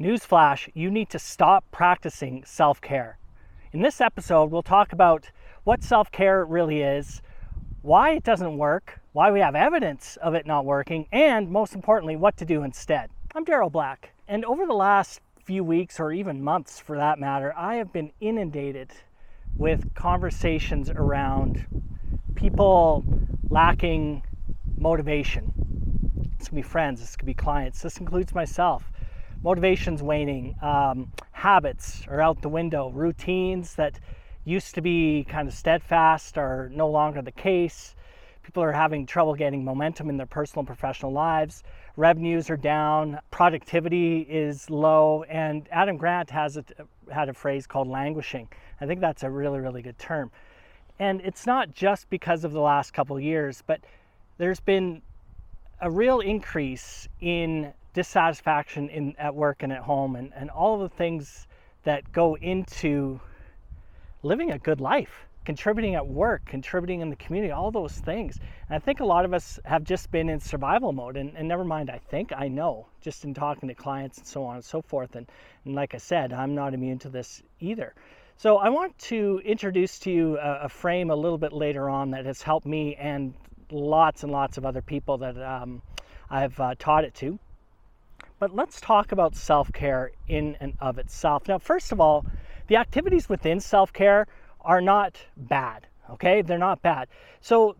Newsflash, you need to stop practicing self care. In this episode, we'll talk about what self care really is, why it doesn't work, why we have evidence of it not working, and most importantly, what to do instead. I'm Daryl Black, and over the last few weeks, or even months for that matter, I have been inundated with conversations around people lacking motivation. This could be friends, this could be clients, this includes myself. Motivation's waning, um, habits are out the window, routines that used to be kind of steadfast are no longer the case. People are having trouble getting momentum in their personal and professional lives. Revenues are down, productivity is low, and Adam Grant has a, had a phrase called languishing. I think that's a really, really good term. And it's not just because of the last couple years, but there's been a real increase in dissatisfaction in at work and at home and, and all of the things that go into living a good life contributing at work contributing in the community all those things. And i think a lot of us have just been in survival mode and, and never mind i think i know just in talking to clients and so on and so forth. And, and like i said i'm not immune to this either. So i want to introduce to you a, a frame a little bit later on that has helped me and lots and lots of other people that um, I've uh, taught it to. But let's talk about self care in and of itself. Now, first of all, the activities within self care are not bad, okay? They're not bad. So,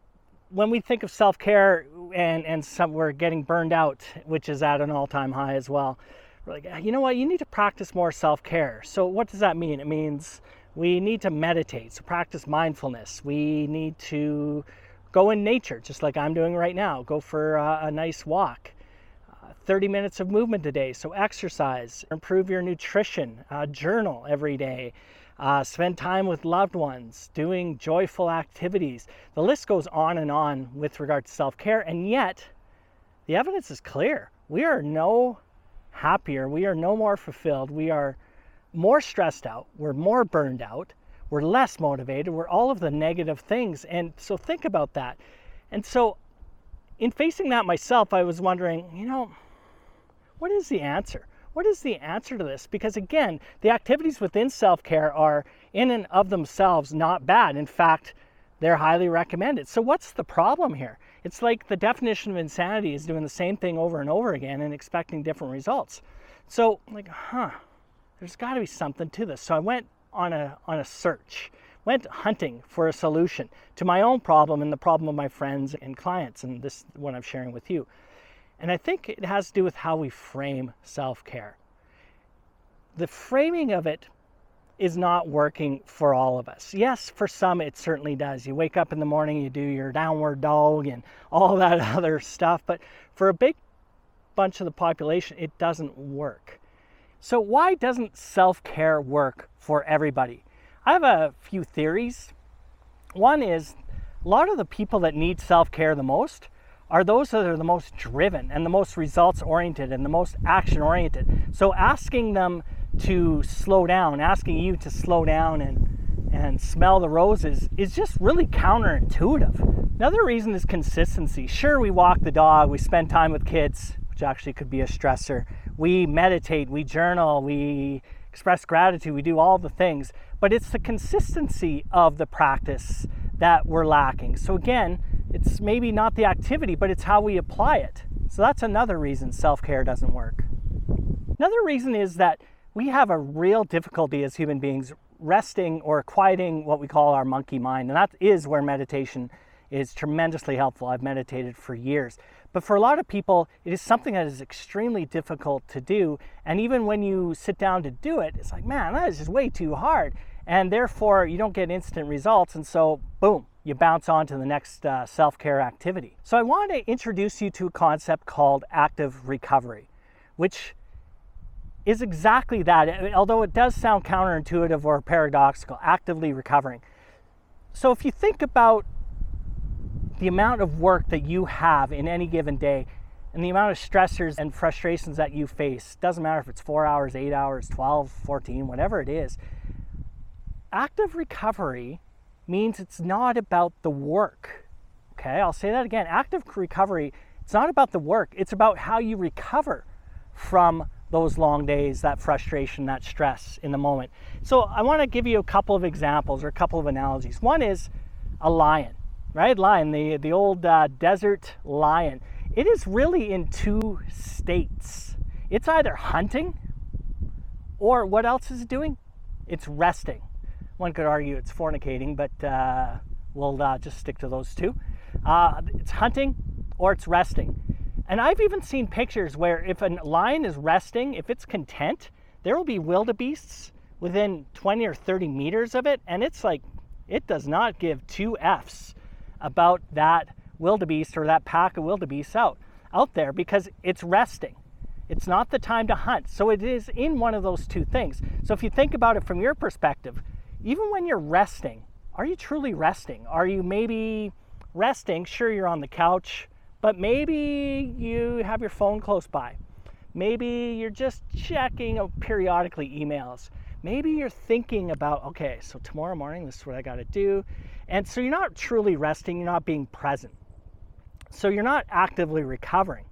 when we think of self care and, and some, we're getting burned out, which is at an all time high as well, we're like, you know what, you need to practice more self care. So, what does that mean? It means we need to meditate, so practice mindfulness. We need to Go in nature, just like I'm doing right now. Go for a, a nice walk. Uh, 30 minutes of movement a day, so exercise. Improve your nutrition. Uh, journal every day. Uh, spend time with loved ones, doing joyful activities. The list goes on and on with regard to self care, and yet the evidence is clear. We are no happier, we are no more fulfilled, we are more stressed out, we're more burned out, we're less motivated, we're all of the negative things. And so think about that. And so, in facing that myself, I was wondering, you know, what is the answer? What is the answer to this? Because again, the activities within self care are in and of themselves not bad. In fact, they're highly recommended. So, what's the problem here? It's like the definition of insanity is doing the same thing over and over again and expecting different results. So, like, huh, there's got to be something to this. So, I went on a, on a search, went hunting for a solution to my own problem and the problem of my friends and clients, and this one I'm sharing with you. And I think it has to do with how we frame self care. The framing of it is not working for all of us. Yes, for some it certainly does. You wake up in the morning, you do your downward dog and all that other stuff, but for a big bunch of the population, it doesn't work. So, why doesn't self care work for everybody? I have a few theories. One is a lot of the people that need self care the most are those that are the most driven and the most results oriented and the most action oriented. So, asking them to slow down, asking you to slow down and, and smell the roses is just really counterintuitive. Another reason is consistency. Sure, we walk the dog, we spend time with kids, which actually could be a stressor we meditate, we journal, we express gratitude, we do all the things, but it's the consistency of the practice that we're lacking. So, again, it's maybe not the activity, but it's how we apply it. So, that's another reason self care doesn't work. Another reason is that we have a real difficulty as human beings resting or quieting what we call our monkey mind, and that is where meditation is tremendously helpful. I've meditated for years. But for a lot of people, it is something that is extremely difficult to do. And even when you sit down to do it, it's like, man, that is just way too hard. And therefore, you don't get instant results. And so, boom, you bounce on to the next uh, self care activity. So, I want to introduce you to a concept called active recovery, which is exactly that, although it does sound counterintuitive or paradoxical, actively recovering. So, if you think about the amount of work that you have in any given day and the amount of stressors and frustrations that you face doesn't matter if it's four hours, eight hours, 12, 14, whatever it is. Active recovery means it's not about the work. Okay, I'll say that again. Active recovery, it's not about the work, it's about how you recover from those long days, that frustration, that stress in the moment. So I want to give you a couple of examples or a couple of analogies. One is a lion, right? Lion, the, the old uh, desert lion. It is really in two states. It's either hunting or what else is it doing? It's resting. One could argue it's fornicating, but uh, we'll uh, just stick to those two. Uh, it's hunting or it's resting. And I've even seen pictures where if a lion is resting, if it's content, there will be wildebeests within 20 or 30 meters of it. And it's like, it does not give two F's about that wildebeest or that pack of wildebeests out, out there because it's resting. It's not the time to hunt. So it is in one of those two things. So if you think about it from your perspective, even when you're resting, are you truly resting? Are you maybe resting? Sure, you're on the couch but maybe you have your phone close by. Maybe you're just checking periodically emails. Maybe you're thinking about, okay, so tomorrow morning, this is what I got to do. And so you're not truly resting, you're not being present. So you're not actively recovering.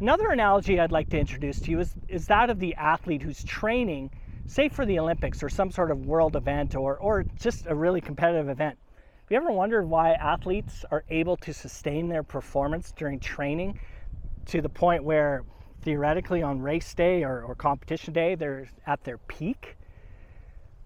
Another analogy I'd like to introduce to you is, is that of the athlete who's training, say for the Olympics or some sort of world event or, or just a really competitive event have you ever wondered why athletes are able to sustain their performance during training to the point where theoretically on race day or, or competition day they're at their peak?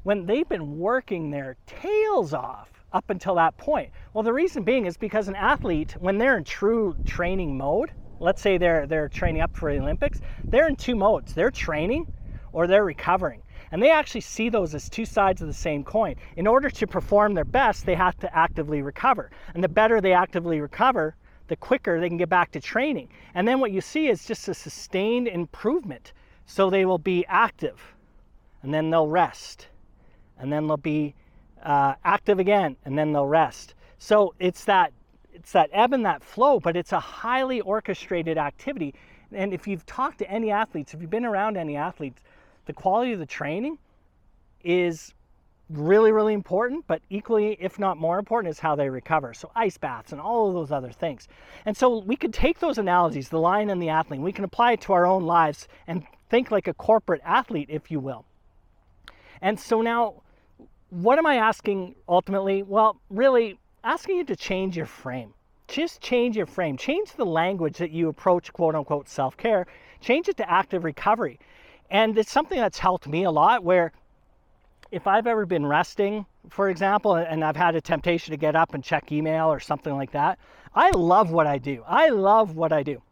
When they've been working their tails off up until that point. Well, the reason being is because an athlete, when they're in true training mode, let's say they're they're training up for the Olympics, they're in two modes. They're training or they're recovering. And they actually see those as two sides of the same coin. In order to perform their best, they have to actively recover. And the better they actively recover, the quicker they can get back to training. And then what you see is just a sustained improvement. So they will be active, and then they'll rest, and then they'll be uh, active again, and then they'll rest. So it's that it's that ebb and that flow, but it's a highly orchestrated activity. And if you've talked to any athletes, if you've been around any athletes, the quality of the training is really, really important, but equally, if not more important, is how they recover. So, ice baths and all of those other things. And so, we could take those analogies, the lion and the athlete, we can apply it to our own lives and think like a corporate athlete, if you will. And so, now, what am I asking ultimately? Well, really, asking you to change your frame. Just change your frame. Change the language that you approach quote unquote self care. Change it to active recovery. And it's something that's helped me a lot where if I've ever been resting, for example, and I've had a temptation to get up and check email or something like that, I love what I do. I love what I do.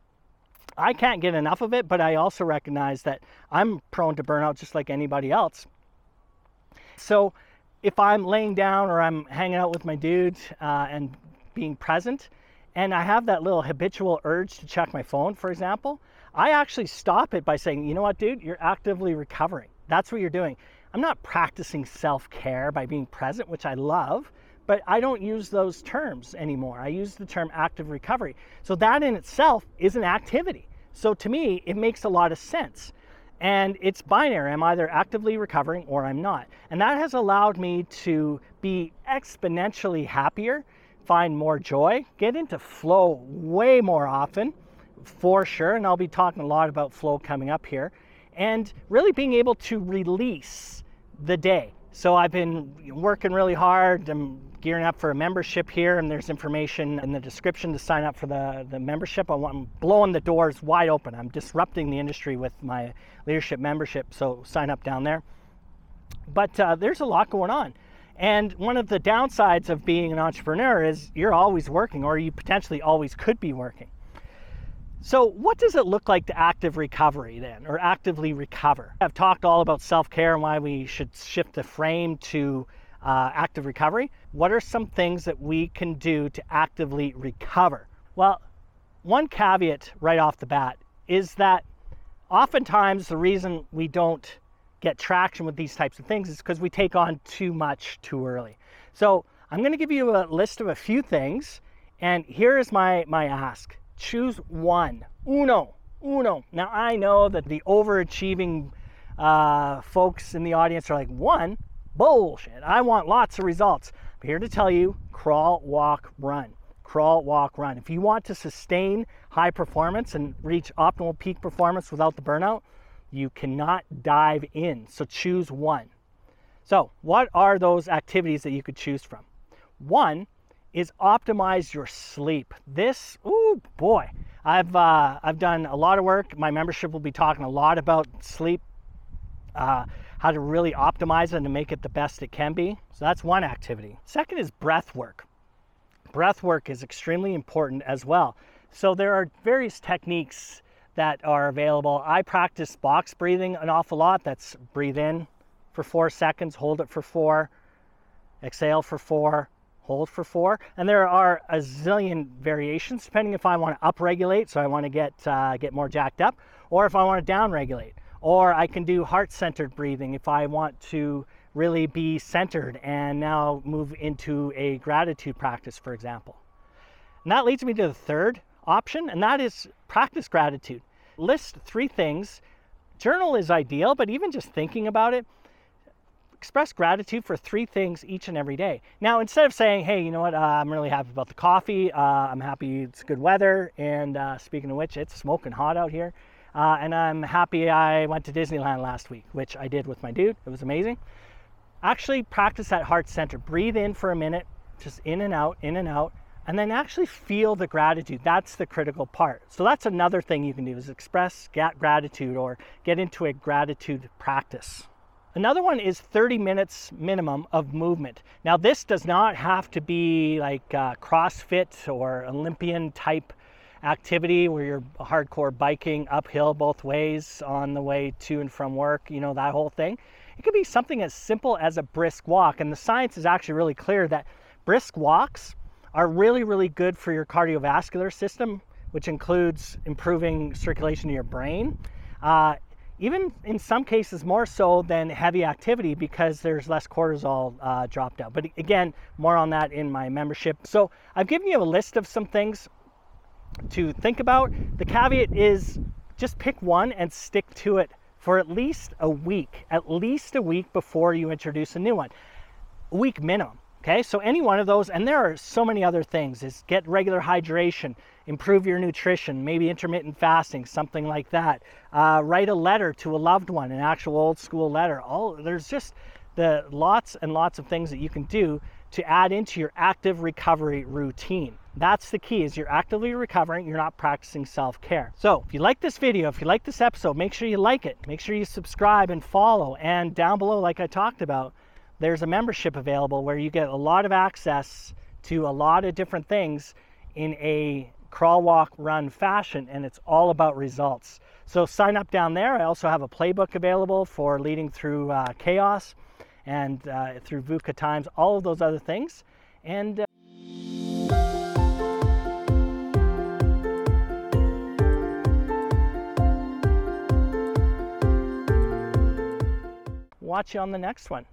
I can't get enough of it, but I also recognize that I'm prone to burnout just like anybody else. So if I'm laying down or I'm hanging out with my dude uh, and being present, and I have that little habitual urge to check my phone, for example, I actually stop it by saying, you know what, dude, you're actively recovering. That's what you're doing. I'm not practicing self care by being present, which I love, but I don't use those terms anymore. I use the term active recovery. So that in itself is an activity. So to me, it makes a lot of sense. And it's binary. I'm either actively recovering or I'm not. And that has allowed me to be exponentially happier, find more joy, get into flow way more often for sure, and I'll be talking a lot about flow coming up here, and really being able to release the day. So I've been working really hard. I'm gearing up for a membership here, and there's information in the description to sign up for the, the membership. I'm blowing the doors wide open. I'm disrupting the industry with my leadership membership, so sign up down there. But uh, there's a lot going on. And one of the downsides of being an entrepreneur is you're always working, or you potentially always could be working. So, what does it look like to active recovery then, or actively recover? I've talked all about self care and why we should shift the frame to uh, active recovery. What are some things that we can do to actively recover? Well, one caveat right off the bat is that oftentimes the reason we don't get traction with these types of things is because we take on too much too early. So, I'm going to give you a list of a few things, and here is my, my ask choose one. Uno. Uno. Now, I know that the overachieving uh, folks in the audience are like, one? Bullshit. I want lots of results. I'm here to tell you crawl, walk, run. Crawl, walk, run. If you want to sustain high performance and reach optimal peak performance without the burnout, You cannot dive in. So choose one. So, what are those activities that you could choose from? One is optimize your sleep. This, oh boy, I've uh, I've done a lot of work. My membership will be talking a lot about sleep, uh, how to really optimize it and to make it the best it can be. So that's one activity. Second is breath work. Breath work is extremely important as well. So there are various techniques that are available. I practice box breathing an awful lot. That's breathe in, for four seconds, hold it for four, exhale for four, hold for four. And there are a zillion variations depending if I want to upregulate, so I want to get, uh, get more jacked up, or if I want to downregulate. Or I can do heart centered breathing if I want to really be centered and now move into a gratitude practice, for example. And that leads me to the third option, and that is practice gratitude. List three things. Journal is ideal, but even just thinking about it, express gratitude for three things each and every day. Now, instead of saying, hey, you know what, uh, I'm really happy about the coffee, uh, I'm happy it's good weather, and uh, speaking of which, it's smoking hot out here, uh, and I'm happy I went to Disneyland last week, which I did with my dude. It was amazing. Actually, practice that heart center. Breathe in for a minute, just in and out, in and out, and then actually feel the gratitude. That's the critical part. So that's another thing you can do is express gratitude or get into a gratitude practice. Another one is 30 minutes minimum of movement. Now, this does not have to be like uh, CrossFit or Olympian type activity where you're hardcore biking uphill both ways on the way to and from work, you know, that whole thing. It could be something as simple as a brisk walk. And the science is actually really clear that brisk walks are really, really good for your cardiovascular system, which includes improving circulation to your brain. Uh, even in some cases more so than heavy activity because there's less cortisol uh, dropped out. But again, more on that in my membership. So I've given you a list of some things to think about. The caveat is just pick one and stick to it for at least a week, at least a week before you introduce a new one. A week minimum. Okay, so any one of those, and there are so many other things, is get regular hydration, improve your nutrition, maybe intermittent fasting, something like that. Uh, write a letter to a loved one, an actual old school letter. All there's just the lots and lots of things that you can do to add into your active recovery routine. That's the key is you're actively recovering, you're not practicing self-care. So if you like this video, if you like this episode, make sure you like it. Make sure you subscribe and follow. And down below, like I talked about, there's a membership available where you get a lot of access to a lot of different things in a crawl, walk, run fashion, and it's all about results. So sign up down there. I also have a playbook available for leading through uh, chaos and uh, through VUCA times, all of those other things. And uh, watch you on the next one.